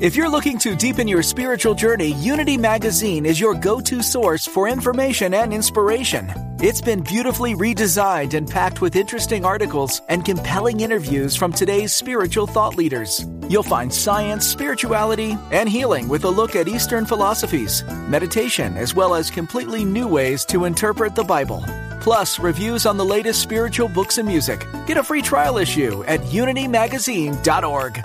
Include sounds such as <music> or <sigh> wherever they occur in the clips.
If you're looking to deepen your spiritual journey, Unity Magazine is your go to source for information and inspiration. It's been beautifully redesigned and packed with interesting articles and compelling interviews from today's spiritual thought leaders. You'll find science, spirituality, and healing with a look at Eastern philosophies, meditation, as well as completely new ways to interpret the Bible. Plus, reviews on the latest spiritual books and music. Get a free trial issue at unitymagazine.org.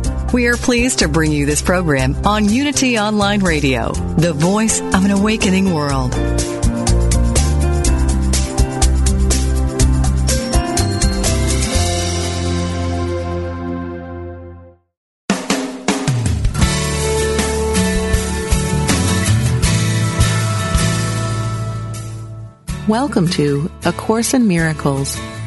We are pleased to bring you this program on Unity Online Radio, the voice of an awakening world. Welcome to A Course in Miracles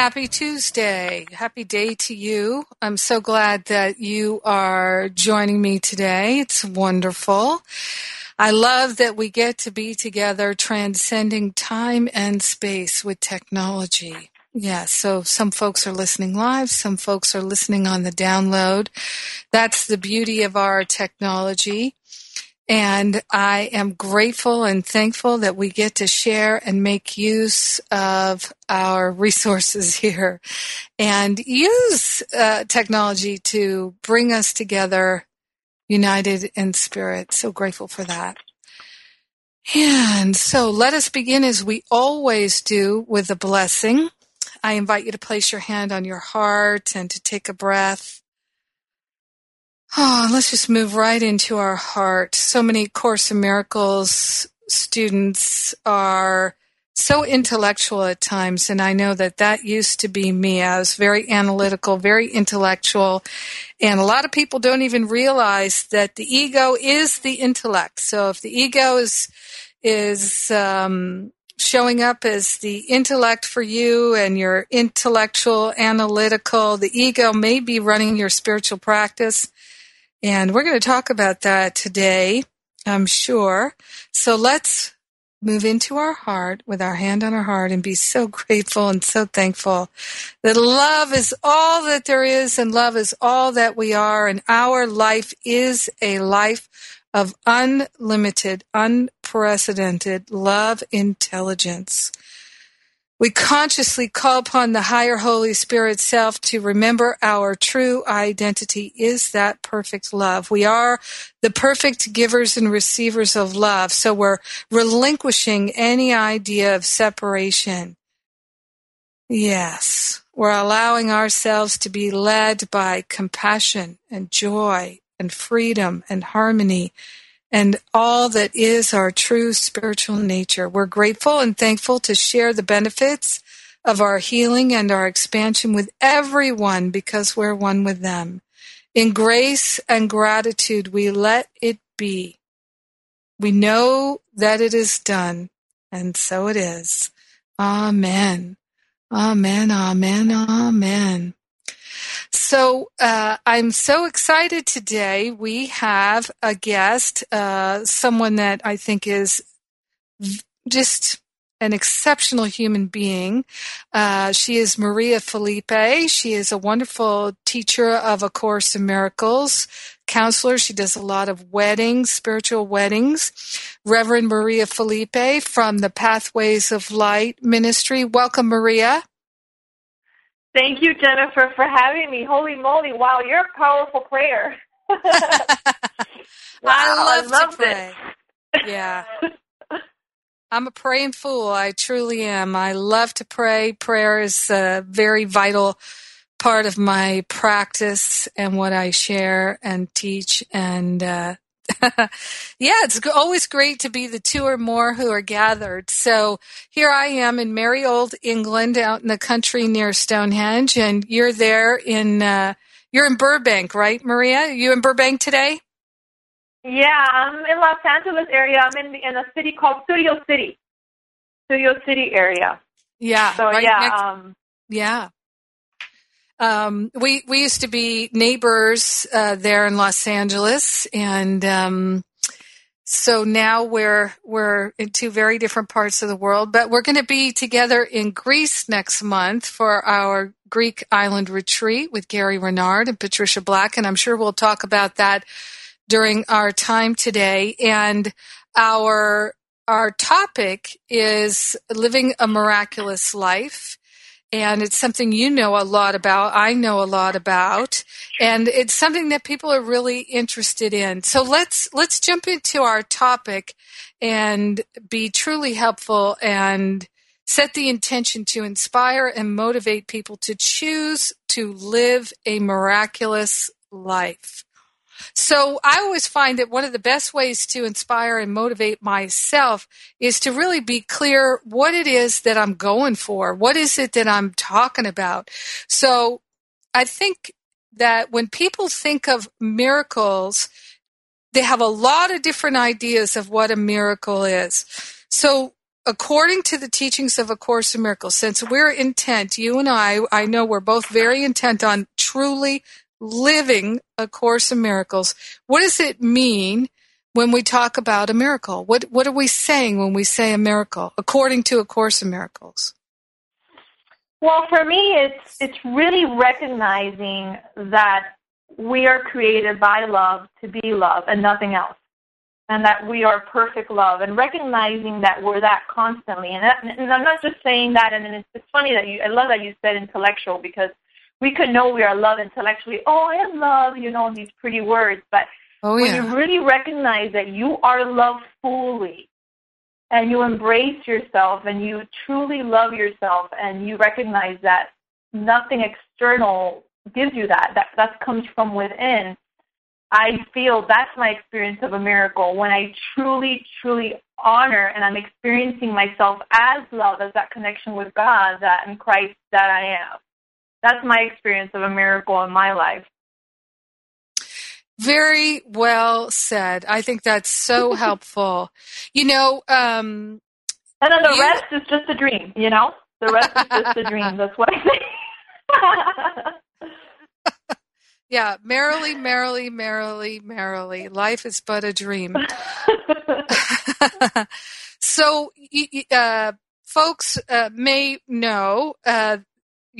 Happy Tuesday. Happy day to you. I'm so glad that you are joining me today. It's wonderful. I love that we get to be together transcending time and space with technology. Yeah, so some folks are listening live, some folks are listening on the download. That's the beauty of our technology. And I am grateful and thankful that we get to share and make use of our resources <laughs> here and use uh, technology to bring us together united in spirit. So grateful for that. And so let us begin as we always do with a blessing. I invite you to place your hand on your heart and to take a breath Oh, let's just move right into our heart. So many Course in Miracles students are so intellectual at times, and I know that that used to be me. I was very analytical, very intellectual, and a lot of people don't even realize that the ego is the intellect. So if the ego is is um, showing up as the intellect for you and your intellectual, analytical, the ego may be running your spiritual practice and we're going to talk about that today, I'm sure. So let's move into our heart with our hand on our heart and be so <laughs> grateful and so thankful that love is all that there is and love is all that we are. And our life is a life of unlimited, unprecedented love intelligence. We consciously call upon the higher Holy Spirit self to remember our true identity is that perfect love. We are the perfect givers and receivers of love. So we're relinquishing any idea of separation. Yes, we're allowing ourselves to be led by compassion and joy and freedom and harmony and all that is our true spiritual nature. We're grateful and thankful to share the benefits of our healing and our expansion with everyone because we're one with them. In grace and gratitude, we let it be. We know that it is done, and so it is. Amen. Amen. Amen. Amen. So uh, I'm so excited today. We have a guest, uh, someone that I think is just an exceptional human being. Uh, she is Maria Felipe. She is a wonderful teacher of A Course in Miracles, counselor. She does a lot of weddings, spiritual weddings. Reverend Maria Felipe from the Pathways of Light Ministry. Welcome, Maria. Thank you, Jennifer, for having me. Holy moly! Wow, you're a powerful prayer. <laughs> wow, I love I to pray. It. Yeah. I'm a praying fool. I truly am. I love to pray. Prayer is a very vital part of my practice and what I share and teach. And uh, <laughs> yeah, it's always great to be the two or more who are gathered. So here I am in merry old England, out in the country near Stonehenge, and you're there in uh, you're in Burbank, right, Maria? You in Burbank today? Yeah, I'm in Los Angeles area. I'm in in a city called Studio City, Studio City area. Yeah. So right yeah, next, um, yeah. Um, we we used to be neighbors uh, there in Los Angeles, and um, so now we're we're in two very different parts of the world. But we're going to be together in Greece next month for our Greek island retreat with Gary Renard and Patricia Black, and I'm sure we'll talk about that during our time today. And our our topic is living a miraculous life and it's something you know a lot about. I know a lot about, and it's something that people are really interested in. So let's let's jump into our topic and be truly helpful and set the intention to inspire and motivate people to choose to live a miraculous life. So I always find that one of the best ways to inspire and motivate myself is to really be clear what it is that I'm going for. What is it that I'm talking about? So I think that when people think of miracles, they have a lot of different ideas of what a miracle is. So according to the teachings of A Course in Miracles, since we're intent, you and I, I know we're both very intent on truly living A Course in Miracles. What does it mean when we talk about a miracle? What what are we saying when we say a miracle according to A Course in Miracles? Well, for me, it's it's really recognizing that we are created by love to be love and nothing else, and that we are perfect love, and recognizing that we're that constantly. And, that, and I'm not just saying that. And it's, it's funny that you I love that you said intellectual because we could know we are loved intellectually. Oh, I am love, you know, these pretty words. But oh, yeah. when you really recognize that you are loved fully and you embrace yourself and you truly love yourself and you recognize that nothing external gives you that, that, that comes from within, I feel that's my experience of a miracle when I truly, truly honor and I'm experiencing myself as love, as that connection with God, that in Christ that I am that's my experience of a miracle in my life. Very well said. I think that's so <laughs> helpful. You know, um, and then the you, rest is just a dream. You know, the rest is just a dream. That's what I <laughs> think. <laughs> yeah, merrily, merrily, merrily, merrily. Life is but a dream. so, uh, folks uh, may know uh,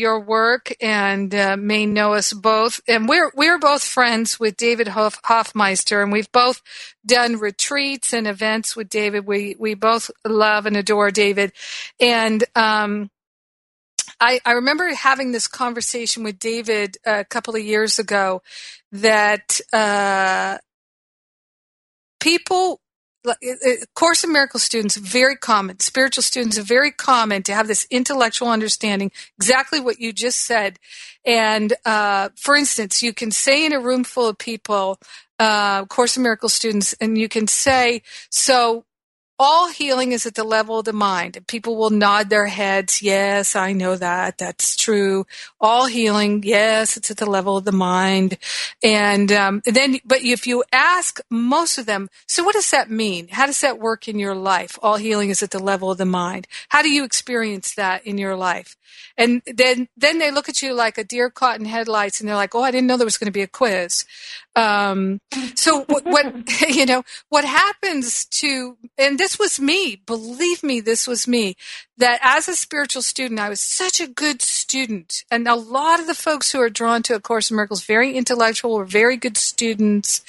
your work and uh, may know us both. And we're we're both friends with David Hof- Hoffmeister, and we've both done retreats and events with David. We we both love and adore David, and um, I I remember having this conversation with David a couple of years ago that uh, people Course in Miracles students, very common. Spiritual students are very common to have this intellectual understanding, exactly what you just said. And uh, for instance, you can say in a room full of people, uh, Course in Miracles students, and you can say, so all healing is at the level of the mind. And people will nod their heads. Yes, I know that. That's true. All healing. Yes, it's at the level of the mind. And um, then, but if you ask most of them, so what does that mean? How does that work in your life? All healing is at the level of the mind. How do you experience that in your life? And then, then they look at you like a deer caught in headlights and they're like, oh, I didn't know there was going to be a quiz. Um, so what, what, <laughs> you know, what happens to, and this was me, believe me, this was me, that as a spiritual student, I was such a good student. And a lot of the folks who are drawn to A Course in Miracles, very intellectual, were very good students.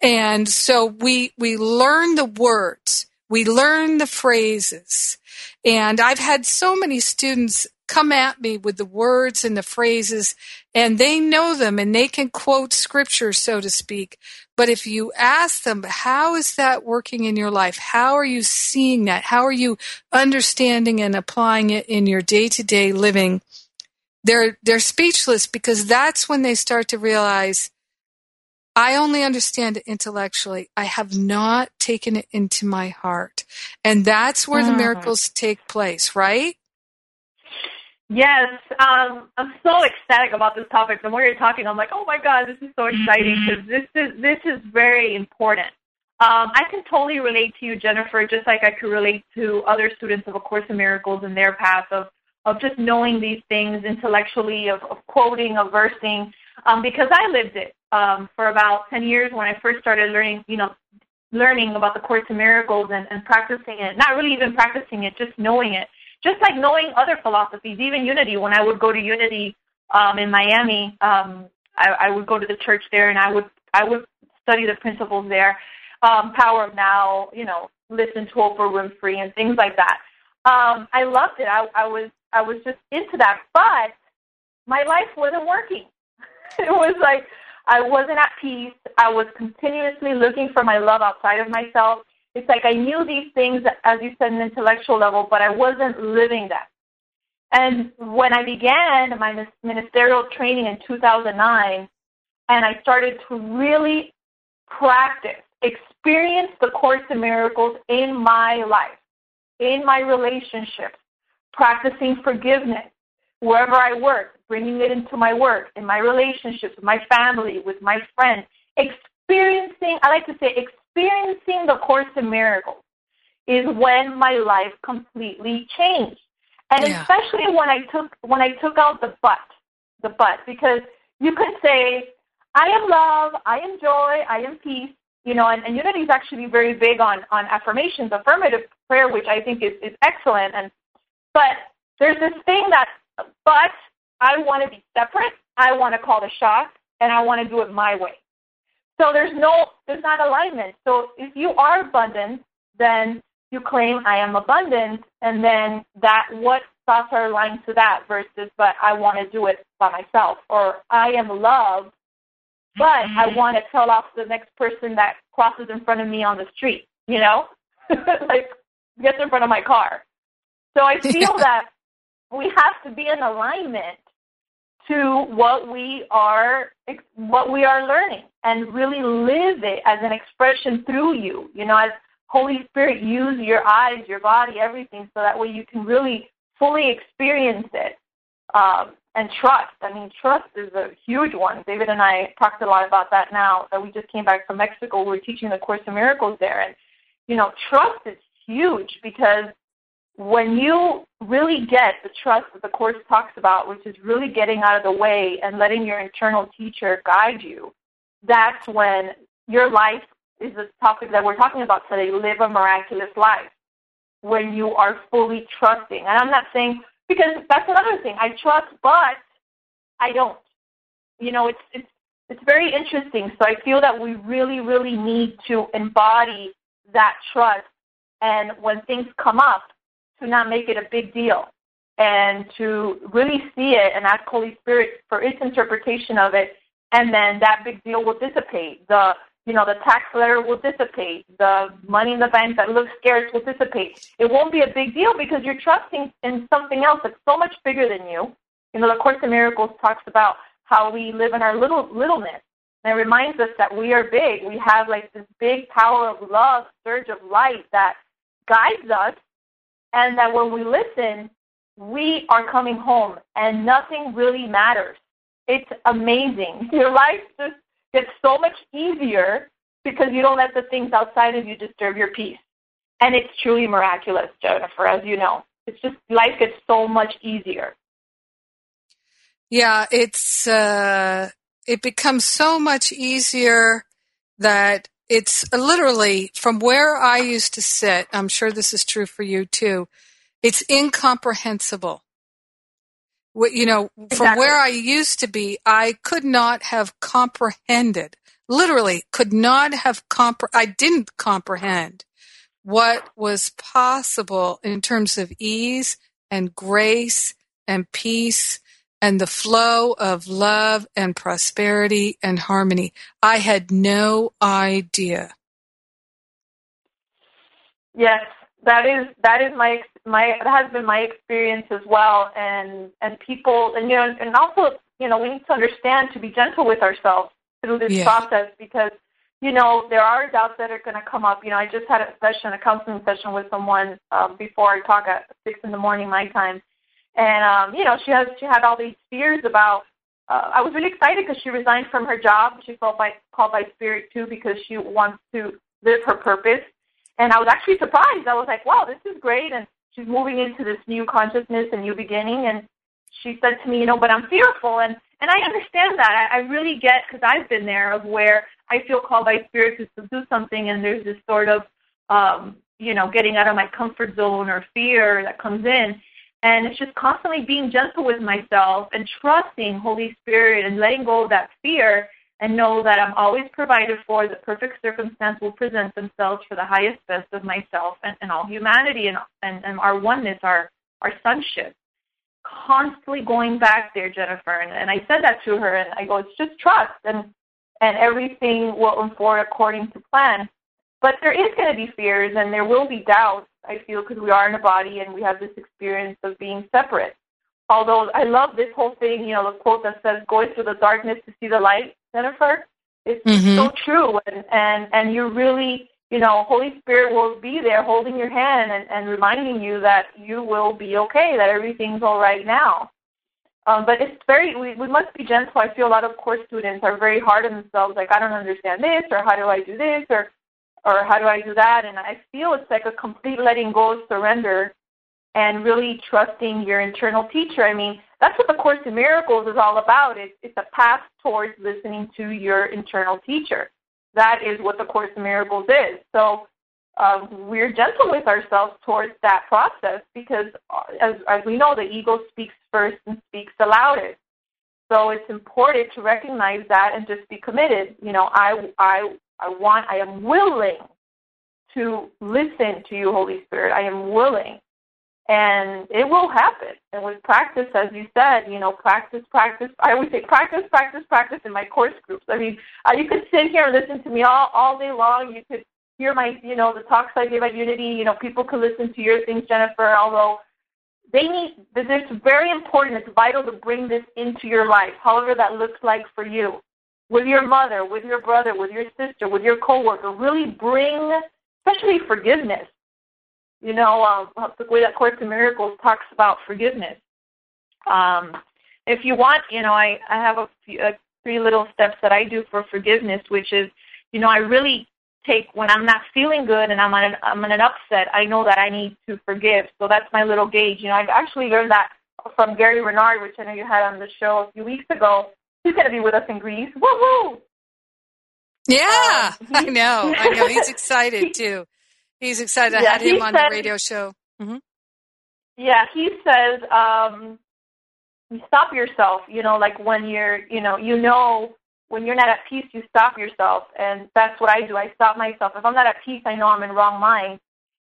And so we, we learn the words. We learn the phrases. And I've had so many students come at me with the words and the phrases and they know them and they can quote scripture, so to speak. But if you ask them, how is that working in your life? How are you seeing that? How are you understanding and applying it in your day to day living? They're, they're speechless because that's when they start to realize I only understand it intellectually. I have not taken it into my heart. And that's where the mm. miracles take place, right? Yes, um, I'm so ecstatic about this topic. The more you're talking, I'm like, oh my god, this is so exciting because mm-hmm. this is this is very important. Um, I can totally relate to you, Jennifer, just like I could relate to other students of A Course in Miracles and their path of of just knowing these things intellectually, of, of quoting, of versing, um, because I lived it um, for about 10 years when I first started learning, you know, learning about the Course in Miracles and, and practicing it. Not really even practicing it, just knowing it just like knowing other philosophies, even Unity. When I would go to Unity um, in Miami, um, I, I would go to the church there, and I would I would study the principles there. Um, Power of Now, you know, listen to Oprah Winfrey and things like that. Um, I loved it. I, I was I was just into that, but my life wasn't working. <laughs> it was like I wasn't at peace. I was continuously looking for my love outside of myself it's like I knew these things, as you said, an intellectual level, but I wasn't living them. And when I began my ministerial training in 2009, and I started to really practice, experience the Course in Miracles in my life, in my relationships, practicing forgiveness wherever I work, bringing it into my work, in my relationships, with my family, with my friends, experiencing, I like to say, experiencing the Course in Miracles is when my life completely changed. And yeah. especially when I took when I took out the but, the but, because you could say, I am love, I am joy, I am peace, you know, and, and Unity is actually very big on on affirmations, affirmative prayer, which I think is, is excellent. And but there's this thing that but I want to be separate, I want to call the shots, and I want to do it my way. So there's no, there's not alignment. So if you are abundant, then you claim I am abundant, and then that what thoughts are aligned to that versus, but I want to do it by myself, or I am love, but mm-hmm. I want to tell off the next person that crosses in front of me on the street. You know, <laughs> like gets in front of my car. So I feel <laughs> that we have to be in alignment to what we are what we are learning and really live it as an expression through you. You know as holy spirit use your eyes your body everything so that way you can really fully experience it um, and trust. I mean trust is a huge one. David and i talked a lot about that now that we just came back from mexico. We're teaching the course of miracles there and you know trust is huge because when you really get the trust that the Course talks about, which is really getting out of the way and letting your internal teacher guide you, that's when your life is the topic that we're talking about today live a miraculous life. When you are fully trusting. And I'm not saying, because that's another thing. I trust, but I don't. You know, it's, it's, it's very interesting. So I feel that we really, really need to embody that trust. And when things come up, to not make it a big deal and to really see it and ask Holy Spirit for its interpretation of it, and then that big deal will dissipate. The you know the tax letter will dissipate. The money in the bank that looks scarce will dissipate. It won't be a big deal because you're trusting in something else that's so much bigger than you. You know, the Course in Miracles talks about how we live in our little littleness. And it reminds us that we are big. We have like this big power of love, surge of light that guides us, and that when we listen, we are coming home, and nothing really matters. It's amazing. <laughs> Your life just gets so much easier because you don't let the things outside of you disturb your peace. And it's truly miraculous, Jennifer, as you know. It's just life gets so much easier. Yeah, it's uh, it becomes so much easier that it's literally from where I used to sit. I'm sure this is true for you too. It's incomprehensible. You know, exactly. from where I used to be, I could not have comprehended. Literally, could not have compre. I didn't comprehend what was possible in terms of ease and grace and peace and the flow of love and prosperity and harmony. I had no idea. Yes, that is that is my my that has been my experience as well and and people and you know and also you know we need to understand to be gentle with ourselves through this yeah. process because you know, there are doubts that are going to come up. You know, I just had a session, a counseling session with someone um, before I talk at six in the morning my time, and um, you know, she has she had all these fears about. Uh, I was really excited because she resigned from her job. She felt by called by spirit too because she wants to live her purpose. And I was actually surprised. I was like, wow, this is great. And she's moving into this new consciousness and new beginning. And she said to me, you know, but I'm fearful. And and I understand that. I, I really get because I've been there of where I feel called by spirit to do something, and there's this sort of, um, you know, getting out of my comfort zone or fear that comes in. And it's just constantly being gentle with myself and trusting Holy Spirit and letting go of that fear and know that I'm always provided for. The perfect circumstance will present themselves for the highest best of myself and, and all humanity and, and, and our oneness, our, our sonship. Constantly going back there, Jennifer. And, and I said that to her, and I go, it's just trust. And and everything will unfold according to plan. But there is going to be fears and there will be doubts, I feel, because we are in a body and we have this experience of being separate. Although I love this whole thing, you know, the quote that says, going through the darkness to see the light, Jennifer. It's mm-hmm. so true. And, and, and you're really, you know, Holy Spirit will be there holding your hand and, and reminding you that you will be okay, that everything's all right now. Um, but it's very, we, we must be gentle. I feel a lot of course students are very hard on themselves, like, I don't understand this, or how do I do this, or, or how do I do that? And I feel it's like a complete letting go, surrender, and really trusting your internal teacher. I mean, that's what the Course in Miracles is all about. It's, it's a path towards listening to your internal teacher. That is what the Course in Miracles is. So um, we're gentle with ourselves towards that process because, uh, as, as we know, the ego speaks first and speaks the loudest. So it's important to recognize that and just be committed. You know, I, I, I want, I am willing to listen to you, Holy Spirit. I am willing. And it will happen. And with practice, as you said, you know, practice, practice. I always say practice, practice, practice in my course groups. I mean, uh, you could sit here and listen to me all, all day long. You could hear my, you know, the talks I give at Unity. You know, people could listen to your things, Jennifer. Although they need, it's very important. It's vital to bring this into your life, however that looks like for you, with your mother, with your brother, with your sister, with your coworker. Really bring, especially forgiveness. You know, um, the way that Course in Miracles talks about forgiveness. Um, if you want, you know, I, I have a few, uh, three little steps that I do for forgiveness, which is, you know, I really take when I'm not feeling good and I'm on an, I'm in an upset, I know that I need to forgive. So that's my little gauge. You know, I've actually learned that from Gary Renard, which I know you had on the show a few weeks ago. He's going to be with us in Greece. Woohoo! Yeah, um, <laughs> I know. I know. He's <laughs> excited too. He's excited. I yeah, had him on said, the radio show. Mm-hmm. Yeah, he says, um, you stop yourself. You know, like when you're, you know, you know when you're not at peace, you stop yourself. And that's what I do. I stop myself. If I'm not at peace, I know I'm in wrong mind.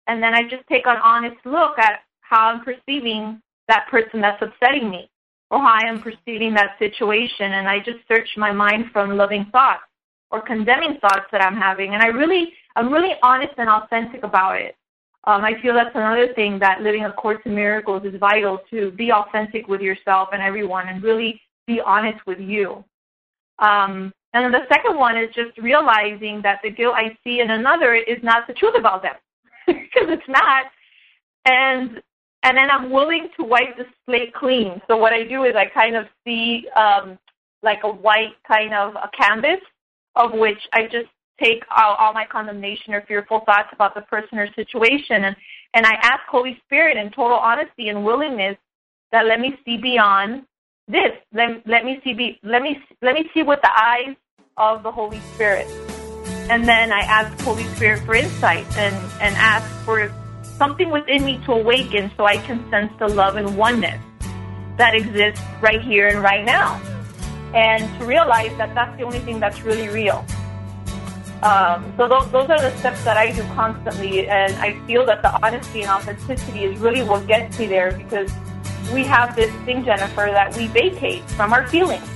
And then I just take an honest look at how I'm perceiving that person that's upsetting me or how I am perceiving that situation. And I just search my mind from loving thoughts or condemning thoughts that I'm having. And I really, I'm really honest and authentic about it. Um, I feel that's another thing that living a Course in Miracles is vital to be authentic with yourself and everyone and really be honest with you. Um, and then the second one is just realizing that the guilt I see in another is not the truth about them. <laughs> because it's not. And and then I'm willing to wipe the slate clean. So what I do is I kind of see um, like a white kind of a canvas of which I just take all, all my condemnation or fearful thoughts about the person or situation and and I ask Holy Spirit in total honesty and willingness that let me see beyond this. Let, let me see be, let me let me see with the eyes of the Holy Spirit. And then I ask Holy Spirit for insight and, and ask for something within me to awaken so I can sense the love and oneness that exists right here and right now. And to realize that that's the only thing that's really real. Um, so those, those are the steps that I do constantly, and I feel that the honesty and authenticity is really what gets me there because we have this thing, Jennifer, that we vacate from our feelings.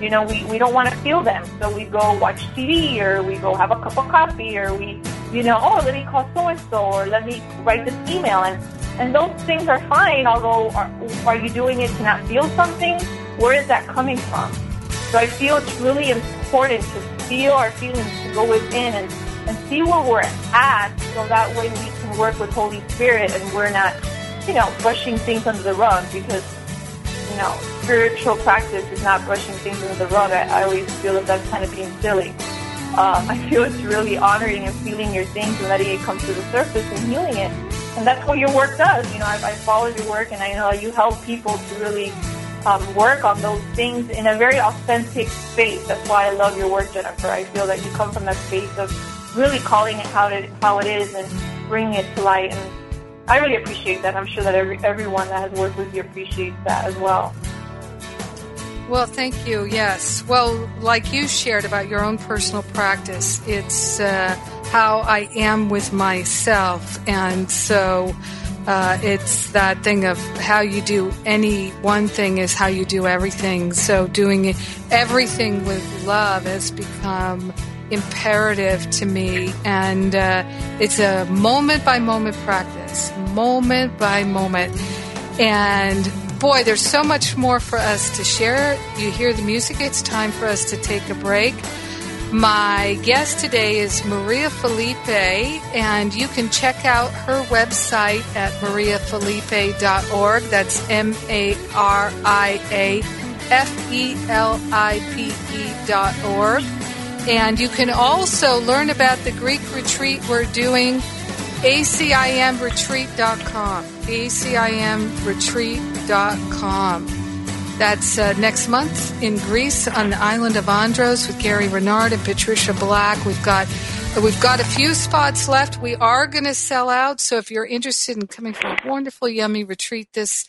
You know, we, we don't want to feel them, so we go watch TV or we go have a cup of coffee or we, you know, oh, let me call so and so or let me write this email, and and those things are fine. Although, are, are you doing it to not feel something? Where is that coming from? So I feel it's really important to feel our feelings, to go within and, and see where we're at so that way we can work with Holy Spirit and we're not, you know, brushing things under the rug because, you know, spiritual practice is not brushing things under the rug. I, I always feel that that's kind of being silly. Um, <laughs> I feel it's really honoring and feeling your things and letting it come to the surface and healing it. And that's what your work does. You know, I, I follow your work and I know you help people to really um, work on those things in a very authentic space. That's why I love your work, Jennifer. I feel that you come from that space of really calling it how it, how it is and bringing it to light. And I really appreciate that. I'm sure that every, everyone that has worked with you appreciates that as well. Well, thank you. Yes. Well, like you shared about your own personal practice, it's uh, how I am with myself. And so uh, it's that thing of how you do any one thing is how you do everything. So doing everything with love has become imperative to me, and uh, it's a moment by moment practice, moment by moment. And boy, there's so much more for us to share. You hear the music, it's time for us to take a break. My guest today is Maria Felipe, and you can check out her website at mariafelipe.org. That's M A R I A F E L I P E dot org. And you can also learn about the Greek retreat we're doing, acimretreat.com. acimretreat.com. That's uh, next month in Greece on the island of Andros with Gary Renard and Patricia Black. We've got we've got a few spots left. We are going to sell out. So if you're interested in coming for a wonderful, yummy retreat this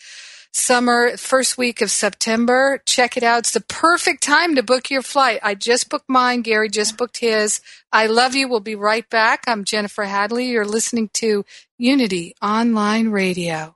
summer, first week of September, check it out. It's the perfect time to book your flight. I just booked mine. Gary just booked his. I love you. We'll be right back. I'm Jennifer Hadley. You're listening to Unity Online Radio.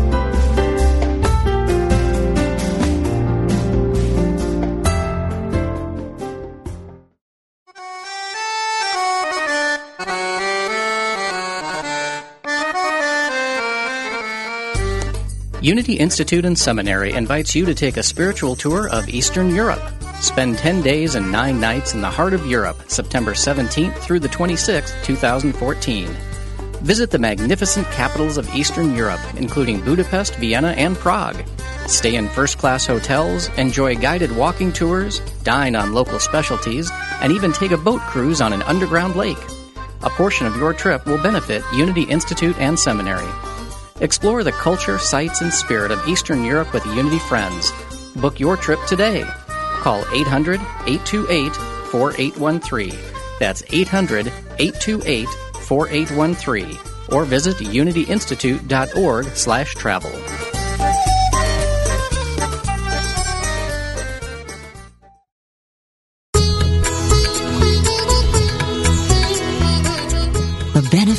Unity Institute and Seminary invites you to take a spiritual tour of Eastern Europe. Spend 10 days and 9 nights in the heart of Europe, September 17th through the 26th, 2014. Visit the magnificent capitals of Eastern Europe, including Budapest, Vienna, and Prague. Stay in first class hotels, enjoy guided walking tours, dine on local specialties, and even take a boat cruise on an underground lake. A portion of your trip will benefit Unity Institute and Seminary. Explore the culture, sights, and spirit of Eastern Europe with Unity Friends. Book your trip today. Call 800 828 4813. That's 800 828 4813. Or visit unityinstitute.org slash travel.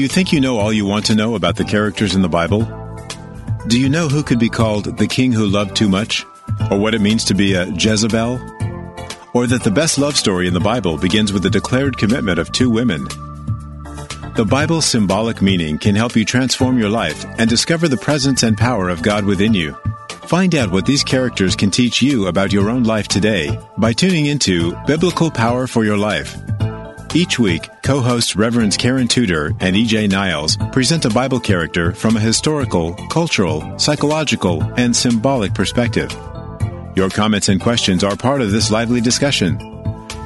You think you know all you want to know about the characters in the Bible? Do you know who could be called the king who loved too much? Or what it means to be a Jezebel? Or that the best love story in the Bible begins with the declared commitment of two women? The Bible's symbolic meaning can help you transform your life and discover the presence and power of God within you. Find out what these characters can teach you about your own life today by tuning into Biblical Power for Your Life each week, co-hosts Reverends Karen Tudor and E.J. Niles present a Bible character from a historical, cultural, psychological, and symbolic perspective. Your comments and questions are part of this lively discussion.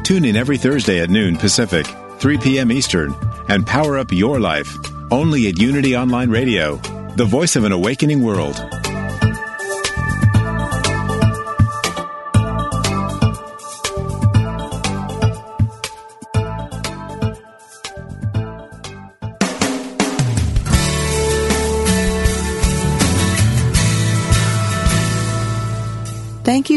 Tune in every Thursday at noon Pacific, 3 p.m. Eastern, and power up your life only at Unity Online Radio, the voice of an awakening world.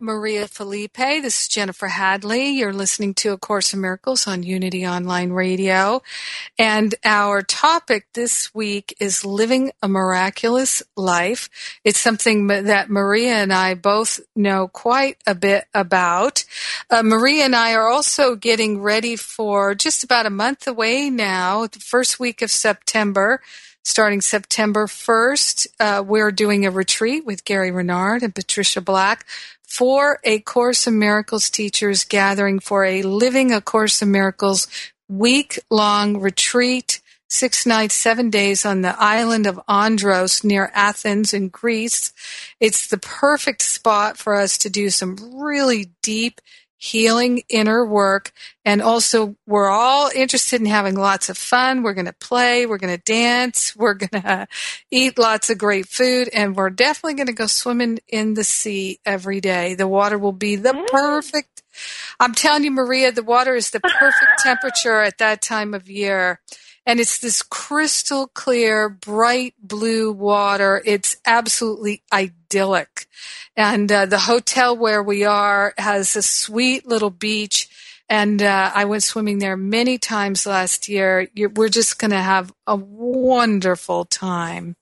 Maria Felipe. This is Jennifer Hadley. You're listening to A Course in Miracles on Unity Online Radio. And our topic this week is living a miraculous life. It's something that Maria and I both know quite a bit about. Uh, Maria and I are also getting ready for just about a month away now, the first week of September starting September 1st. Uh, we're doing a retreat with Gary Renard and Patricia Black for a Course in Miracles teachers gathering for a Living a Course in Miracles week long retreat, six nights, seven days on the island of Andros near Athens in Greece. It's the perfect spot for us to do some really deep healing inner work. And also, we're all interested in having lots of fun. We're going to play. We're going to dance. <laughs> We're going to eat lots of great food. And we're definitely going to go swimming in the sea every day. The water will be the perfect. I'm telling you, Maria, the water is the perfect temperature at that time of year and it's this crystal clear, bright blue water. It's absolutely idyllic. And uh, the hotel where we are has a sweet little beach. And uh, I went swimming there many times last year. You're, we're just going to have a wonderful time.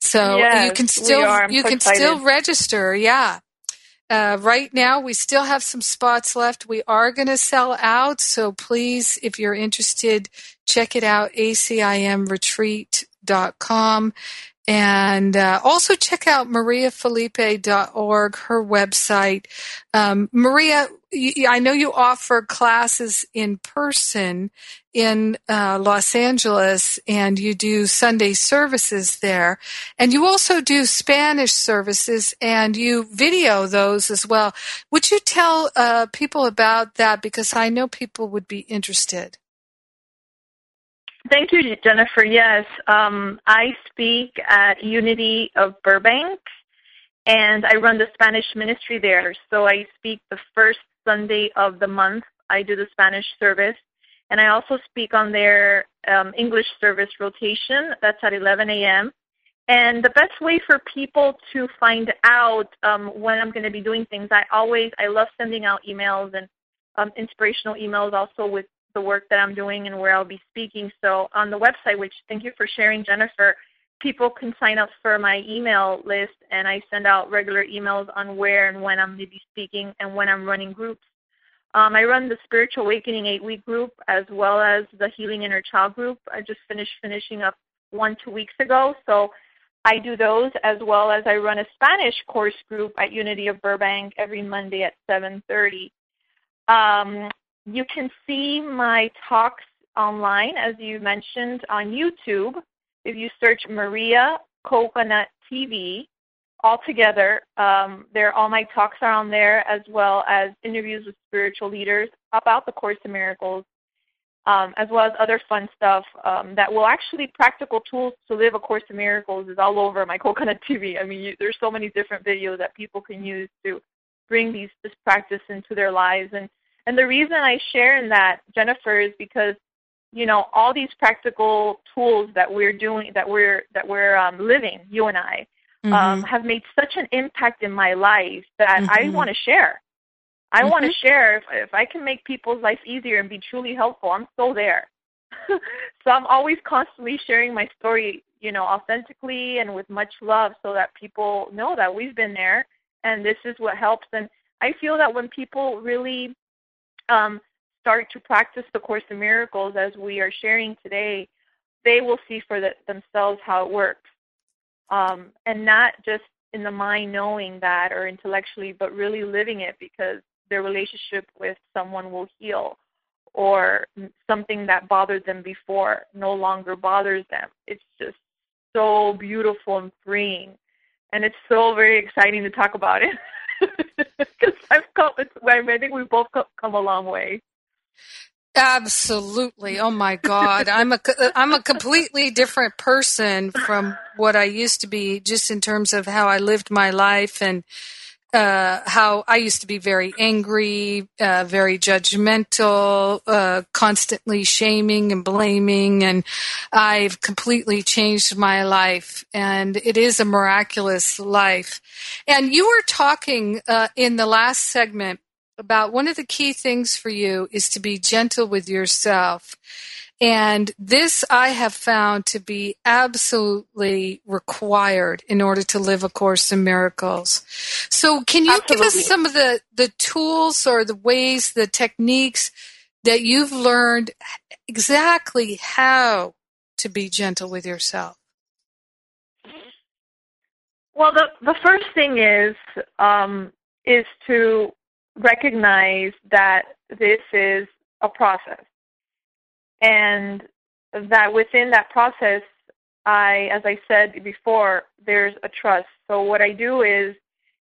So yes, you can still you can excited. still register. Yeah. Uh, right now, we still have some spots left. We are going to sell out. So please, if you're interested, check it out, acimretreat.com. And uh, also check out mariafelipe.org, her website. Um, Maria, I know you offer classes in person in uh, Los Angeles and you do Sunday services there. And you also do Spanish services and you video those as well. Would you tell uh, people about that? Because I know people would be interested. Thank you, Jennifer. Yes, um, I speak at Unity of Burbank, and I run the Spanish ministry there. So I speak the first Sunday of the month. I do the Spanish service, and I also speak on their um, English service rotation. That's at 11 a.m. And the best way for people to find out um, when I'm going to be doing things, I always I love sending out emails and um, inspirational emails also with the work that I'm doing and where I'll be speaking. So on the website, which thank you for sharing, Jennifer, people can sign up for my email list and I send out regular emails on where and when I'm going to be speaking and when I'm running groups. Um, I run the Spiritual Awakening eight week group as well as the Healing Inner Child group. I just finished finishing up one two weeks ago. So I do those as well as I run a Spanish course group at Unity of Burbank every Monday at 7:30. Um, you can see my talks online, as you mentioned, on YouTube. If you search Maria Coconut TV, altogether, um, there all my talks are on there, as well as interviews with spiritual leaders about the Course in Miracles, um, as well as other fun stuff um, that will actually practical tools to live a Course in Miracles is all over my <laughs> Coconut TV. I mean, you, there's so many different videos that people can use to bring these this practice into their lives and and the reason I share in that, Jennifer, is because you know all these practical tools that we're doing, that we're that we're um, living, you and I, um, mm-hmm. um, have made such an impact in my life that mm-hmm. I want to share. I mm-hmm. want to share if if I can make people's life easier and be truly helpful. I'm still there. <laughs> so I'm always constantly sharing my story, you know, authentically and with much love, so that people know that we've been there and this is what helps. And I feel that when people really um, start to practice the Course in Miracles as we are sharing today, they will see for the, themselves how it works. Um, and not just in the mind knowing that or intellectually, but really living it because their relationship with someone will heal or something that bothered them before no longer bothers them. It's just so beautiful and freeing. And it's so very exciting to talk about it. <laughs> <laughs> because I've come. I think we've both come a long way. Absolutely. Oh my God. I'm a, I'm a completely different person from what I used to be just in terms of how I lived my life and uh, how I used to be very angry, uh, very judgmental, uh, constantly shaming and blaming, and I've completely changed my life, and it is a miraculous life. And you were talking uh, in the last segment about one of the key things for you is to be gentle with yourself. And this I have found to be absolutely required in order to live A Course in Miracles. So, can you Absolutely. give us some of the, the tools or the ways, the techniques that you've learned exactly how to be gentle with yourself? Well, the, the first thing is um, is to recognize that this is a process and that within that process i as i said before there's a trust. So what i do is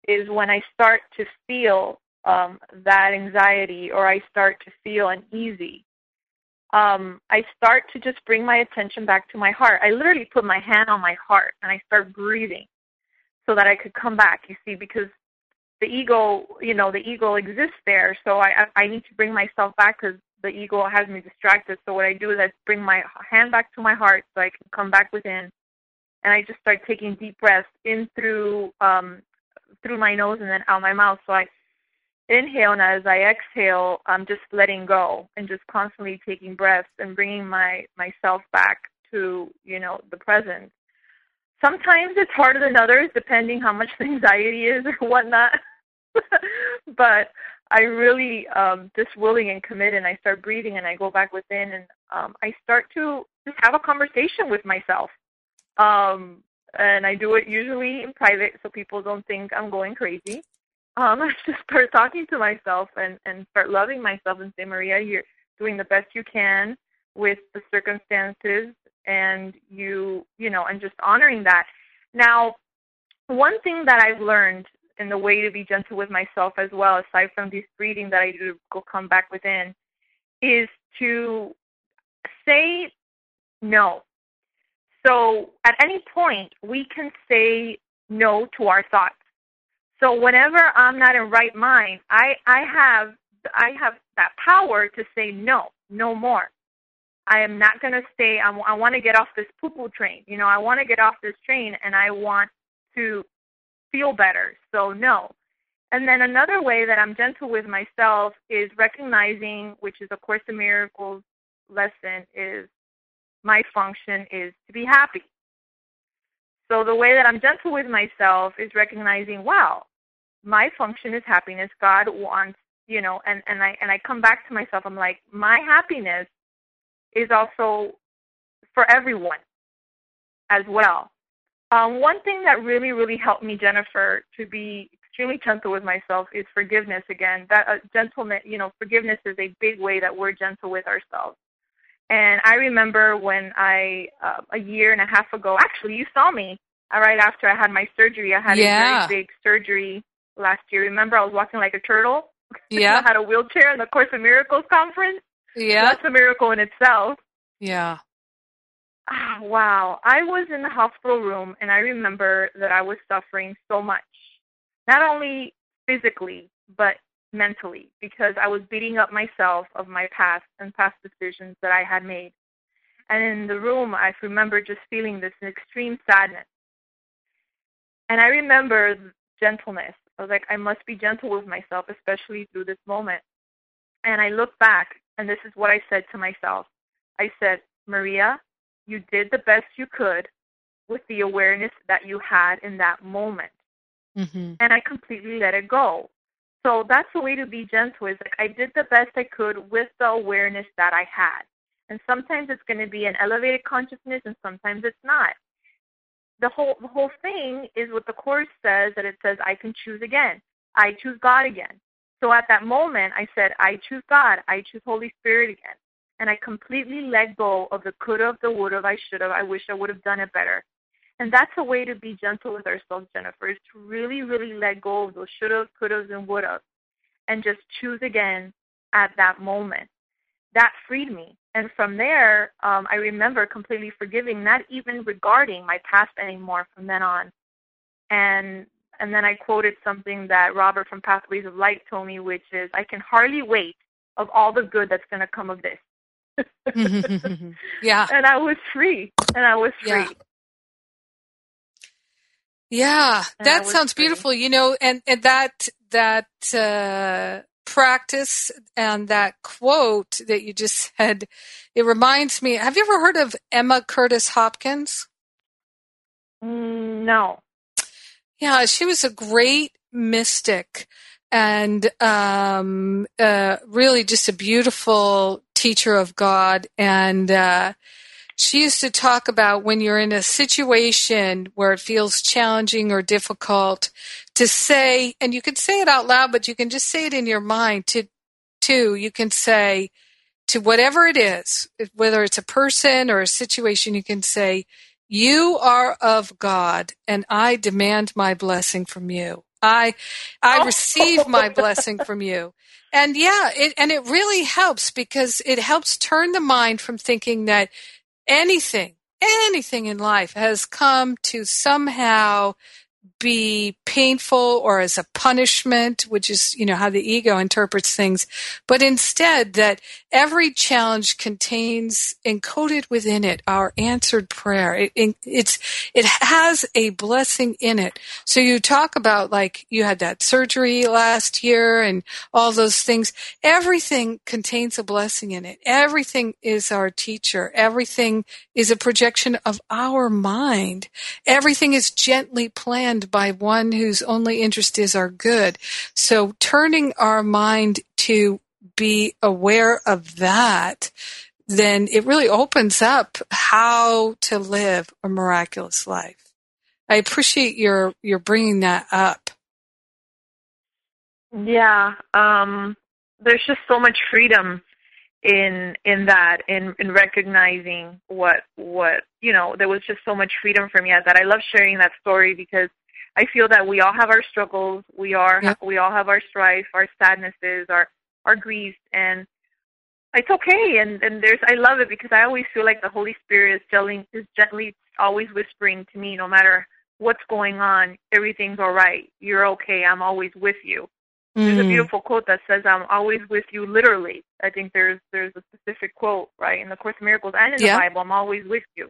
is when i start to feel um, that anxiety or i start to feel uneasy um, i start to just bring my attention back to my heart. I literally put my hand on my heart and i start breathing so that i could come back you see because the ego you know the ego exists there. So i i need to bring myself back because the ego has me distracted. So what I do is I bring my hand back to my heart so I can come back within, and I just start taking deep breaths in through um, through my nose and then out my mouth. So I inhale, and as I exhale, I'm just letting go and just constantly taking breaths and bringing my myself back to you know the present. Sometimes it's harder than others, depending how much the <laughs> anxiety is or whatnot. <laughs> but I really um, just willing and commit, and I start breathing, and I go back within, and um, I start to just have a conversation with myself. Um, and I do it usually in private, so people don't think I'm going crazy. Um, <laughs> I just start talking to myself and and start loving myself and say, Maria, you're doing the best you can with the circumstances, and you you know, and just honoring that. Now, one thing that I've learned and the way to be gentle with myself as well, aside from this breathing that I do to go come back within, is to say no. So at any point, we can say no to our thoughts. So whenever I'm not in right mind, I, I have I have that power to say no, no more. I am not going to stay. I'm, I want to get off this poo poo train. You know, I want to get off this train and I want to feel better. So, no. And then another way that I'm gentle with myself is recognizing, which is of Course in Miracles lesson, is my function is to be happy. So the way that I'm gentle with myself is recognizing, wow, my function is happiness. God wants, you know, and, and I and I come back to myself, I'm like, my happiness is also for everyone as well. Um, one thing that really, really helped me, Jennifer, to be extremely gentle with myself is forgiveness again. That uh, gentleness, you know, forgiveness is a big way that we're gentle with ourselves. And I remember when I, uh, a year and a half ago, actually, you saw me uh, right after I had my surgery. I had yeah. a very big surgery last year. Remember, I was walking like a turtle. <laughs> Yeah. I had a wheelchair in the Course of Miracles conference. Yeah. That's a miracle in itself. Yeah. Ah, wow. I was in the hospital room and I remember that I was suffering so much. Not only physically, but mentally, because I was beating up myself of my past and past decisions that I had made. And in the room, I remember just feeling this extreme sadness. And I remember gentleness. I was like, I must be gentle with myself, especially through this moment. And I look back, and this is what I said to myself. I said, Maria, you did the best you could with the awareness that you had in that moment. Mm-hmm. And I completely let it go. So that's the way to be gentle is like I did the best I could with the awareness that I had. And sometimes it's going to be an elevated consciousness and sometimes it's not. The whole the whole thing is what the course says that it says I can choose again. I choose God again. So at that moment I said I choose God. I choose Holy Spirit again and I completely let go of the could have, the would have, I should have, I wish I would have done it better. And that's a way to be gentle with ourselves, Jennifer, is to really, really let go of those should have, could have, and would have, and just choose again at that moment. That freed me. And from there, um, I remember completely forgiving, not even regarding my past anymore from then on. And and then I quoted something that Robert from Pathways of Light told me, which is, I can hardly wait of all the good that's going to come of this. <laughs> yeah. And I was free. And I was free. Yeah. Yeah, And that sounds free. beautiful. You know, and, and that that uh, practice and that quote that you just said, it reminds me. Have you ever heard of Emma Curtis Hopkins? Mm, no. Yeah, she was a great mystic and um, uh, really just a beautiful teacher of God. And uh, she used to talk about when you're in a situation where it feels challenging or difficult to say, and you can say it out loud, but you can just say it in your mind to, too. You can say to whatever it is, whether it's a person or a situation, you can say, you are of God and I demand my blessing from you. I, I oh. receive my <laughs> blessing from you. And yeah, it, and it really helps because it helps turn the mind from thinking that anything, anything in life has come to somehow be painful or as a punishment, which is, you know, how the ego interprets things, but instead that every challenge contains encoded within it our answered prayer. It, it, it's, it has a blessing in it. So you talk about like you had that surgery last year and all those things. Everything contains a blessing in it. Everything is our teacher. Everything is a projection of our mind. Everything is gently planned by one whose only interest is our good. So turning our mind to be aware of that, then it really opens up how to live a miraculous life. I appreciate your your bringing that up. Yeah. Um, there's just so much freedom in in that in in recognizing what what you know there was just so much freedom for me at that i love sharing that story because i feel that we all have our struggles we are Yeah. we all have our strife our sadnesses our our griefs and it's okay and and there's i love it because i always feel like the holy spirit is telling is gently always whispering to me no matter what's going on everything's all right you're okay i'm always with you there's a Mm. beautiful quote that says, "I'm always with you." Literally, I think there's there's a specific quote right in the Course of Miracles and in Yeah. the Bible. I'm always with you.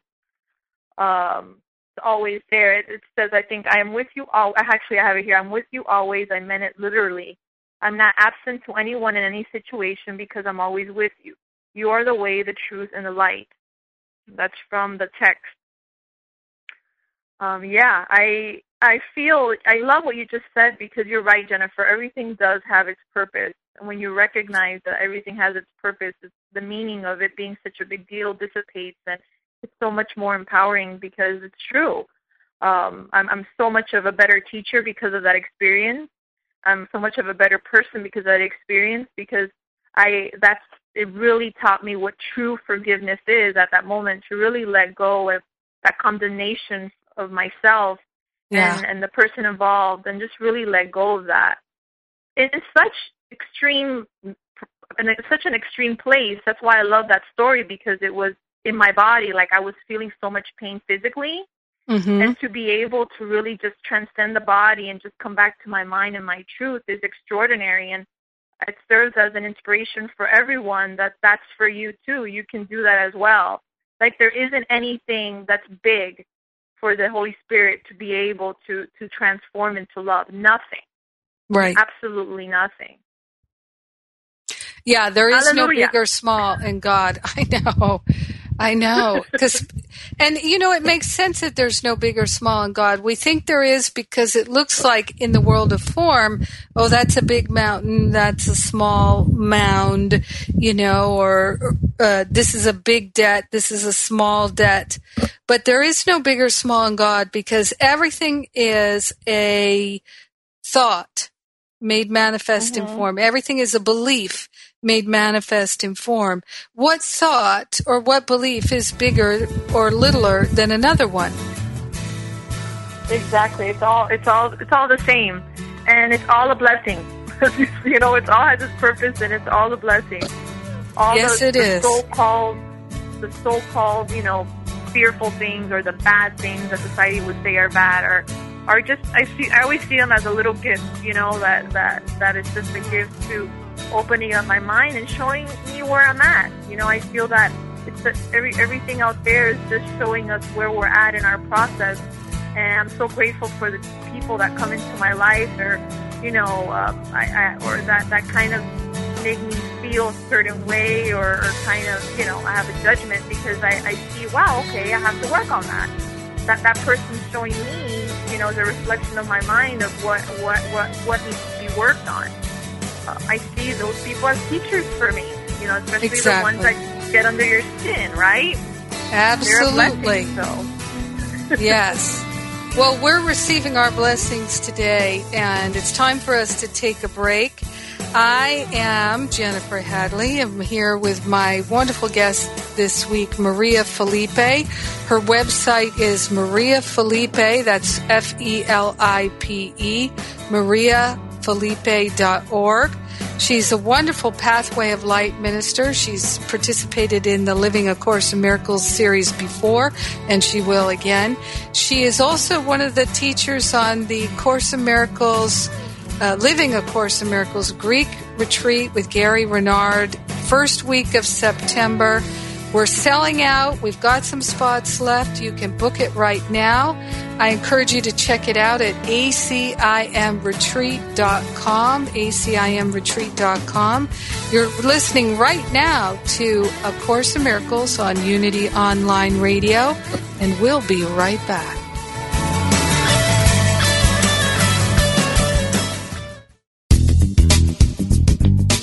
Um, it's always there. It, it says, "I think I am with you." All actually, I have it here. I'm with you always. I meant it literally. I'm not absent to anyone in any situation because I'm always with you. You are the way, the truth, and the light. That's from the text. Um, yeah, I I feel I love what you just said because you're right, Jennifer. Everything does have its purpose, and when you recognize that everything has its purpose, the meaning of it being such a big deal dissipates, and it's so much more empowering because it's true. Um, I'm I'm so much of a better teacher because of that experience, I'm so much of a better person because of that experience. Because I that's it really taught me what true forgiveness is at that moment to really let go of that condemnation of myself Yeah. and, and the person involved and just really let go of that. It is such extreme and it's such an extreme place. That's why I love that story because it was in my body, like I was feeling so much pain physically. Hmm and to be able to really just transcend the body and just come back to my mind and my truth is extraordinary. And it serves as an inspiration for everyone that that's for you too. You can do that as well. Like there isn't anything that's big for the holy spirit to be able to to transform into love. Nothing. Right. absolutely nothing. Yeah, there is no big or small in God. <laughs> I know. I <laughs> know. Cause, and you know, it makes sense that there's no big or small in God. We think there is because it looks like in the world of form, oh, that's a big mountain, that's a small mound, you know, or, uh, this is a big debt, this is a small debt. But there is no big or small in God because everything is a thought made manifest in form. Everything is a belief made manifest in form. What thought or what belief is bigger or littler than another one? Exactly. It's all it's all it's all the same, and it's all a blessing. <laughs> you know, it's all has its purpose, and it's all a blessing. All Yes, the, it the is. so-called the so-called you know fearful things or the bad things that society would say are bad are are just I see I always see them as a little gift. You know that that that is just a gift to opening up my mind and showing me where I'm at. You know, I feel that it's the, every everything out there is just showing us where we're at in our process and I'm so grateful for the people that come into my life, or you know, uh, I, I, or that that kind of make me feel a certain way, or, or kind of you know, I have a judgment because I, I see, wow, okay, I have to work on that. That that person's showing me, you know, the reflection of my mind of what what what what needs to be worked on. I see those people as teachers for me, you know, especially Exactly. the ones that get under your skin, right? Absolutely. blessing, so. <laughs> yes. Well, we're receiving our blessings today, and it's time for us to take a break. I am Jennifer Hadley. I'm here with my wonderful guest this week, Maria Felipe. Her website is Maria Felipe, that's F E L I P E, mariafelipe.org. She's a wonderful Pathway of Light minister. She's participated in the Living A Course in Miracles series before, and she will again. She is also one of the teachers on the Course in Miracles, uh, Living A Course in Miracles Greek retreat with Gary Renard, first week of September. We're selling out. We've got some spots left. You can book it right now. I encourage you to check it out at acimretreat.com, acimretreat.com. You're listening right now to A Course in Miracles on Unity Online Radio, and we'll be right back.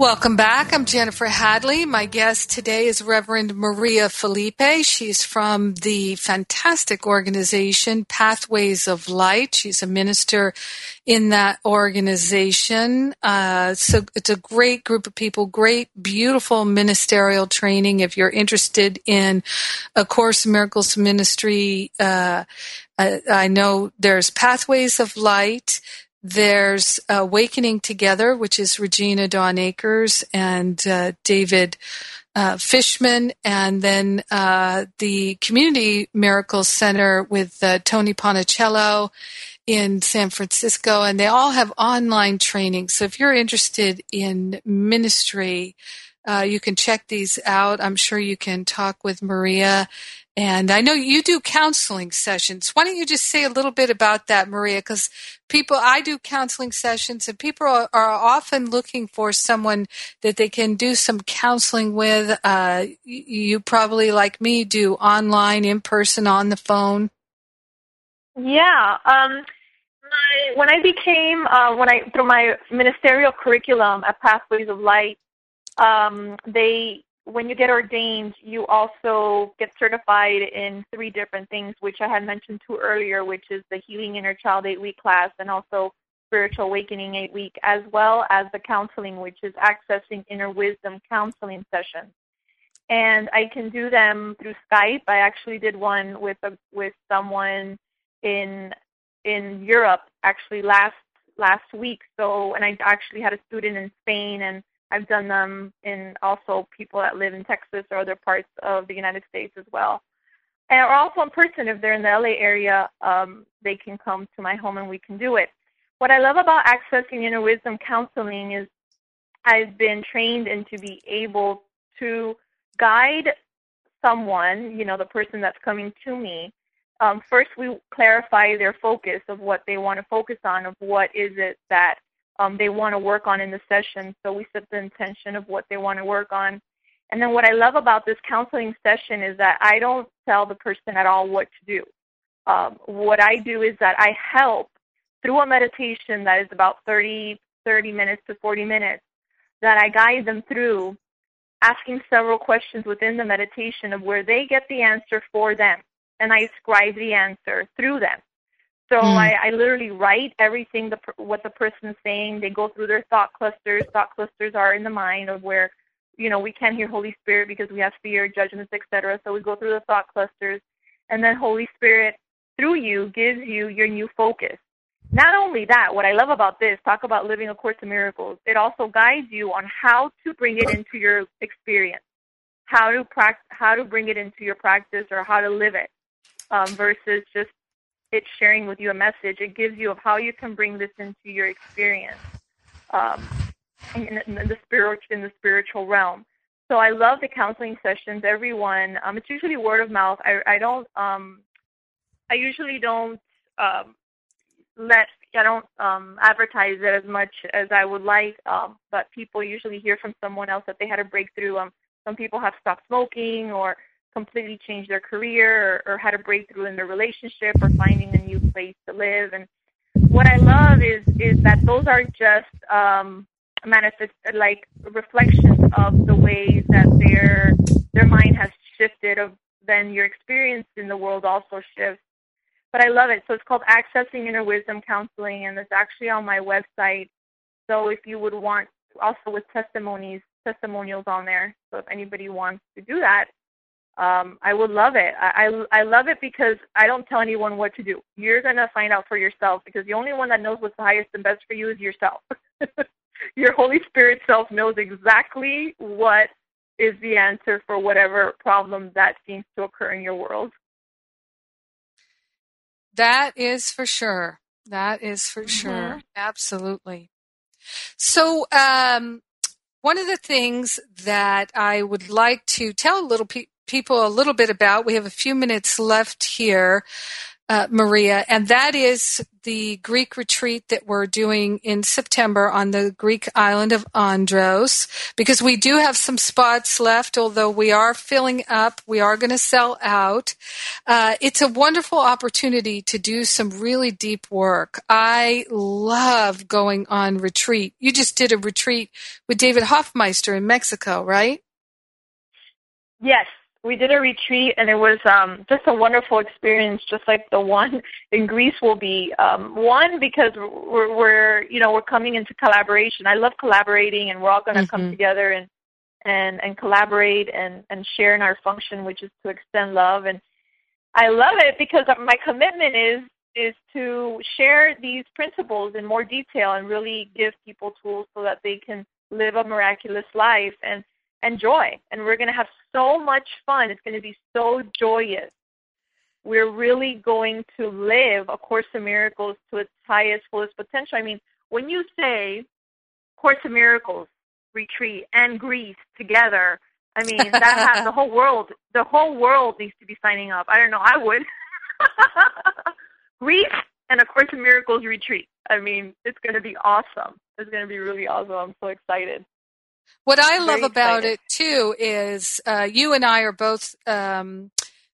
Welcome back. I'm Jennifer Hadley. My guest today is Reverend Maria Felipe. She's from the fantastic organization Pathways of Light. She's a minister in that organization. Uh, so it's a great group of people, great, beautiful ministerial training. If you're interested in a Course in Miracles ministry, uh, I, I know there's Pathways of Light. There's Awakening Together, which is Regina Dawn Akers and uh, David uh, Fishman, and then uh, the Community Miracles Center with uh, Tony Ponicello in San Francisco, and they all have online training. So if you're interested in ministry, uh, you can check these out. I'm sure you can talk with Maria and I know you do counseling sessions. Why don't you just say a little bit about that, Maria? Because people, I do counseling sessions and people are, are, often looking for someone that they can do some counseling with. Uh, you probably, like me, do online, in person, on the phone. Yeah. Um, my, when I became, uh, when I, through my ministerial curriculum at Pathways of Light, um, they when you get ordained, you also get certified in three different things, which I had mentioned to earlier, which is the Healing Inner Child eight week class and also Spiritual Awakening eight week, as well as the counseling, which is accessing inner wisdom counseling sessions. And I can do them through Skype. I actually did one with a with someone in in Europe actually last last week. So and I actually had a student in Spain and I've done them in also people that live in Texas or other parts of the United States as well. And or also in person, if they're in the LA area, um, they can come to my home and we can do it. What I love about accessing inner wisdom counseling is I've been trained in to be able to guide someone, you know, the person that's coming to me. Um, first, we clarify their focus of what they want to focus on, of what is it that um, they want to work on in the session. So we set the intention of what they want to work on. And then what I love about this counseling session is that I don't tell the person at all what to do. Um, what I do is that I help through a meditation that is about 30, 30 minutes to 40 minutes, that I guide them through asking several questions within the meditation of where they get the answer for them. And I ascribe the answer through them. So mm. I, I literally write everything the what the person is saying. They go through their thought clusters. Thought clusters are in the mind of where, you know, we can't hear Holy Spirit because we have fear, judgments, etc. So we go through the thought clusters, and then Holy Spirit through you gives you your new focus. Not only that, what I love about this, talk about living a course of miracles. It also guides you on how to bring it into your experience, how to practice, how to bring it into your practice, or how to live it, um, versus just it's sharing with you a message. It gives you of how you can bring this into your experience um, in, in, the spiritual in the spiritual realm. So I love the counseling sessions. Everyone, um, it's usually word of mouth. I, I don't. Um, I usually don't um, let. I don't um, advertise it as much as I would like. Um, but people usually hear from someone else that they had a breakthrough. Um, some people have stopped smoking or completely changed their career or, or had a breakthrough in their relationship or finding a new place to live. And what I love is is that those are just um, manifest like reflections of the ways that their their mind has shifted. Of then your experience in the world also shifts. But I love it. So it's called Accessing Inner Wisdom Counseling, and it's actually on my website. So if you would want also with testimonies testimonials on there. So if anybody wants to do that, um, I would love it. I, I I love it because I don't tell anyone what to do. You're gonna find out for yourself because the only one that knows what's the highest and best for you is yourself. <laughs> Your Holy Spirit self knows exactly what is the answer for whatever problem that seems to occur in your world. That is for sure. That is for mm-hmm. sure. Absolutely. So, um, one of the things that I would like to tell a little pe- people a little bit about, we have a few minutes left here, uh, Maria, and that is the Greek retreat that we're doing in September on the Greek island of Andros, because we do have some spots left, although we are filling up. We are going to sell out. Uh, it's a wonderful opportunity to do some really deep work. I love going on retreat. You just did a retreat with David Hoffmeister in Mexico, right? Yes, we did a retreat and it was um, just a wonderful experience, just like the one <laughs> in Greece will be. Um, one because we're, we're, you know we're coming into collaboration. I love collaborating, and we're all going to mm-hmm. come together and and and collaborate and and share in our function, which is to extend love. And I love it because my commitment is is to share these principles in more detail and really give people tools so that they can live a miraculous life and and joy. And we're going to have so much fun. It's going to be so joyous. We're really going to live A Course in Miracles to its highest, fullest potential. I mean, when you say Course in Miracles retreat and Greece together, I mean, that has the whole world, the whole world needs to be signing up. I don't know, I would. <laughs> Greece and A Course in Miracles retreat. I mean, it's going to be awesome. It's going to be really awesome. I'm so excited. What I love about it too is uh, you and I are both um,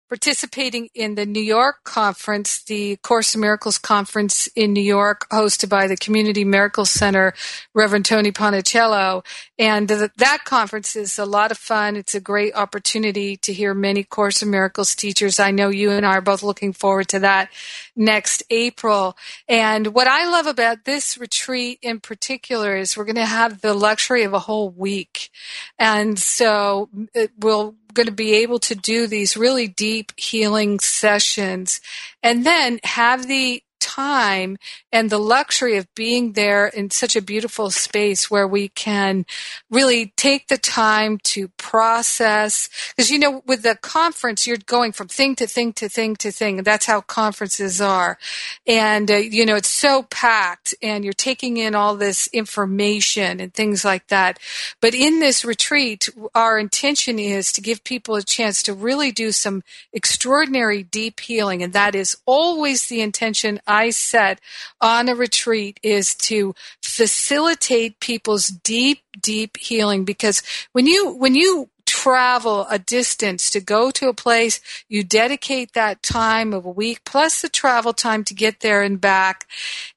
participating in the New York conference, the Course in Miracles conference in New York, hosted by the Community Miracle Center, Reverend Tony Ponicello. And th- that conference is a lot of fun. It's a great opportunity to hear many Course in Miracles teachers. I know you and I are both looking forward to that next April. And what I love about this retreat in particular is we're going to have the luxury of a whole week. And so it will going to be able to do these really deep healing sessions. And then have the time and the luxury of being there in such a beautiful space where we can really take the time to process. Because, you know, with the conference, you're going from thing to thing to thing to thing. That's how conferences are. And, uh, you know, it's so packed and you're taking in all this information and things like that. But in this retreat, our intention is to give people a chance to really do some extraordinary deep healing. And that is always the intention I set on a retreat is to facilitate people's deep, deep healing because when you, when you travel a distance to go to a place, you dedicate that time of a week plus the travel time to get there and back,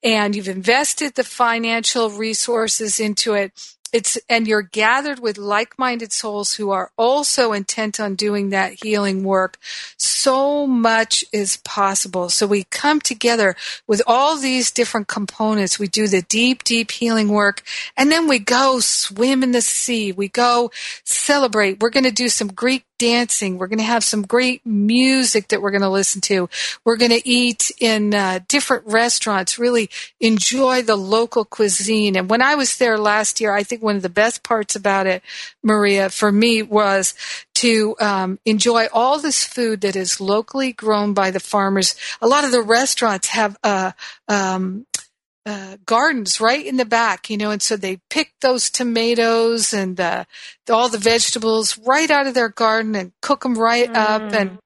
and you've invested the financial resources into it it's and you're gathered with like-minded souls who are also intent on doing that healing work. So much is possible. So we come together with all these different components. We do the deep deep healing work and then we go swim in the sea. We go celebrate. We're going to do some greek dancing. We're going to have some great music that we're going to listen to. We're going to eat in uh, different restaurants, really enjoy the local cuisine. And when I was there last year, I think one of the best parts about it, Maria, for me was to um, enjoy all this food that is locally grown by the farmers. A lot of the restaurants have uh, um, uh, gardens right in the back, you know, and so they pick those tomatoes and uh, all the vegetables right out of their garden and cook them right mm. up, and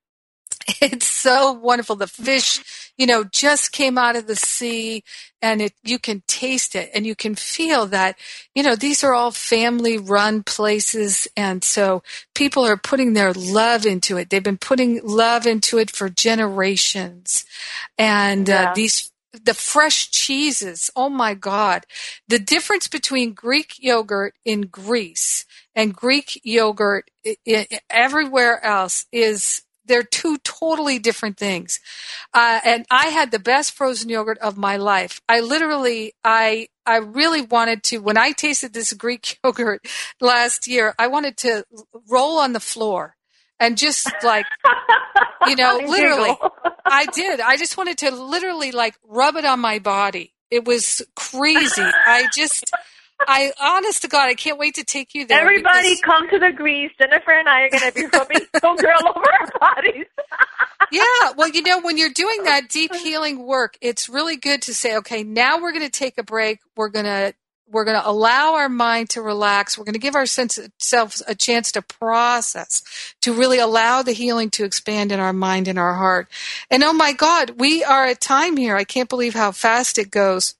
<laughs> it's so wonderful. The fish, you know, just came out of the sea, and it you can taste it and you can feel that, you know, these are all family-run places, and so people are putting their love into it. They've been putting love into it for generations, and uh, yeah. uh, these the fresh cheeses. Oh my God. The difference between Greek yogurt in Greece and Greek yogurt everywhere else is they're two totally different things. Uh, and I had the best frozen yogurt of my life. I literally, I, I really wanted to, when I tasted this Greek <laughs> yogurt last year, I wanted to roll on the floor and just like, you know, <laughs> literally, I did. I just wanted to literally like rub it on my body. It was crazy. I just, I, honest to God, I can't wait to take you there. Everybody, because, come to the Greece Jennifer and I are going to be rubbing <laughs> girl over our bodies. <laughs> yeah, well, you know, when you're doing that deep healing work, it's really good to say, okay, now we're going to take a break. We're going to we're going to allow our mind to relax. We're going to give ourselves a chance to process, to really allow the healing to expand in our mind and our heart. And oh my God, we are at time here. I can't believe how fast it goes.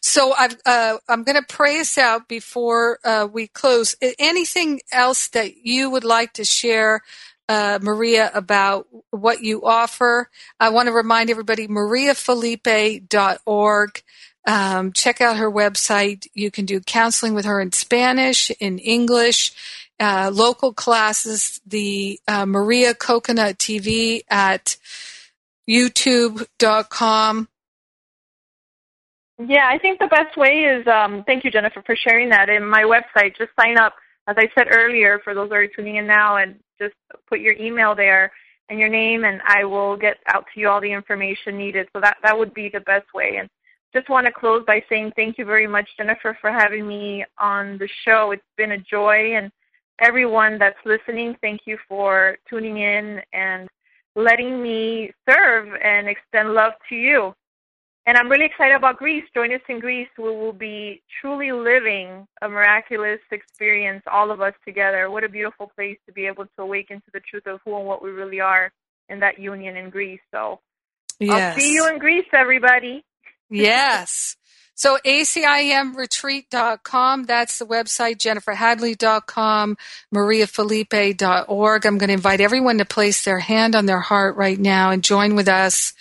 So i am uh, going to pray us out before uh, we close. Anything else that you would like to share, uh, Maria, about what you offer? I want to remind everybody, mariafelipe.org. Um, check out her website. You can do counseling with her in Spanish, in English, uh, local classes, the uh, Maria Coconut TV at youtube.com yeah, I think the best way is um, thank you, Jennifer, for sharing that. In my website, just sign up, as I said earlier, for those that are tuning in now, and just put your email there and your name, and I will get out to you all the information needed. So that that would be the best way. And just want to close by saying thank you very much, Jennifer, for having me on the show. It's been a joy, and everyone that's listening, thank you for tuning in and letting me serve and extend love to you. And I'm really excited about Greece. Join us in Greece. We will be truly living a miraculous experience, all of us together. What a beautiful place to be able to awaken to the truth of who and what we really are in that union in Greece. So yes. I'll see you in Greece, everybody. Yes. So acimretreat.com, that's the website, jenniferhadley.com, mariafelipe.org. I'm going to invite everyone to place their hand on their heart right now and join with us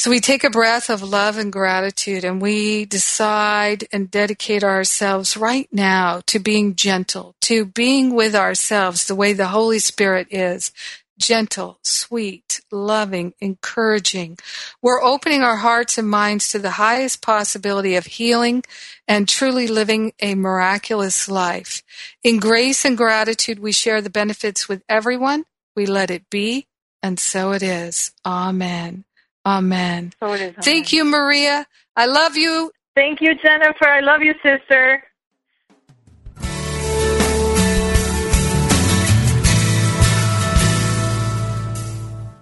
so we take a breath of love and gratitude and we decide and dedicate ourselves right now to being gentle, to being with ourselves the way the Holy Spirit is. Gentle, sweet, loving, encouraging. We're opening our hearts and minds to the highest possibility of healing and truly living a miraculous life. In grace and gratitude, we share the benefits with everyone. We let it be, and so it is. Amen. Amen. So it is. Amen. Thank you, Maria. I love you. Thank you, Jennifer. I love you, sister.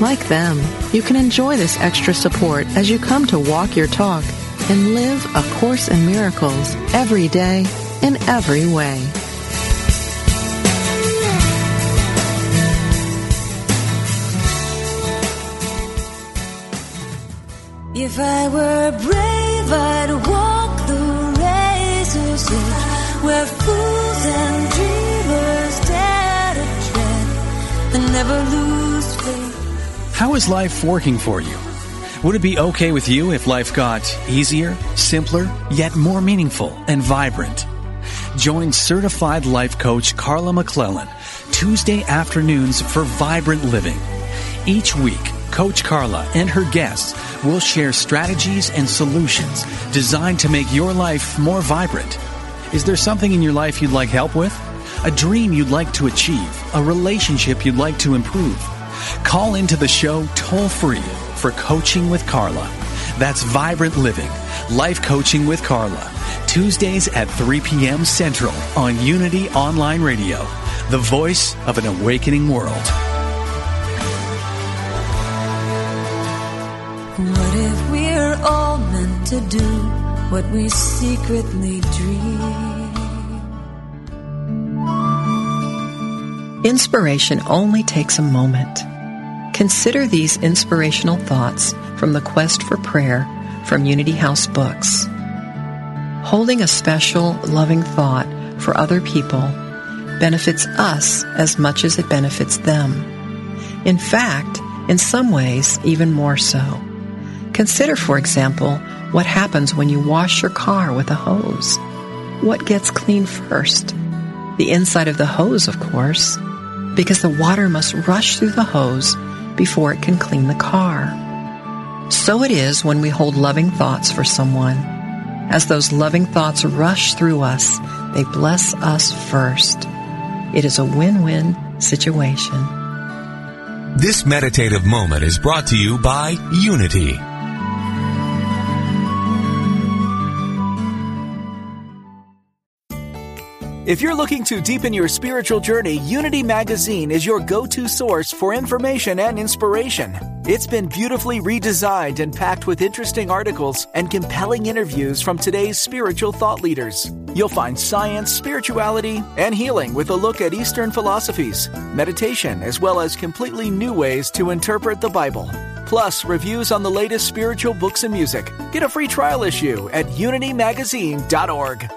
Like them, you can enjoy this extra support as you come to walk your talk and live A Course in Miracles every day in every way. If I were brave, I'd walk the razor's edge where fools and dreamers dare to tread and never lose. How is life working for you? Would it be okay with you if life got easier, simpler, yet more meaningful and vibrant? Join certified life coach Carla McClellan Tuesday afternoons for Vibrant Living. Each week, Coach Carla and her guests will share strategies and solutions designed to make your life more vibrant. Is there something in your life you'd like help with? A dream you'd like to achieve? A relationship you'd like to improve? Call into the show toll free for Coaching with Carla. That's Vibrant Living, Life Coaching with Carla. Tuesdays at 3 p.m. Central on Unity Online Radio, the voice of an awakening world. What if we're all meant to do what we secretly dream? Inspiration only takes a moment. Consider these inspirational thoughts from the Quest for Prayer from Unity House Books. Holding a special, loving thought for other people benefits us as much as it benefits them. In fact, in some ways, even more so. Consider, for example, what happens when you wash your car with a hose. What gets clean first? The inside of the hose, of course because the water must rush through the hose before it can clean the car. So it is when we hold loving thoughts for someone. As those loving thoughts rush through us, they bless us first. It is a win-win situation. This meditative moment is brought to you by Unity. If you're looking to deepen your spiritual journey, Unity Magazine is your go to source for information and inspiration. It's been beautifully redesigned and packed with interesting articles and compelling interviews from today's spiritual thought leaders. You'll find science, spirituality, and healing with a look at Eastern philosophies, meditation, as well as completely new ways to interpret the Bible. Plus, reviews on the latest spiritual books and music. Get a free trial issue at unitymagazine.org.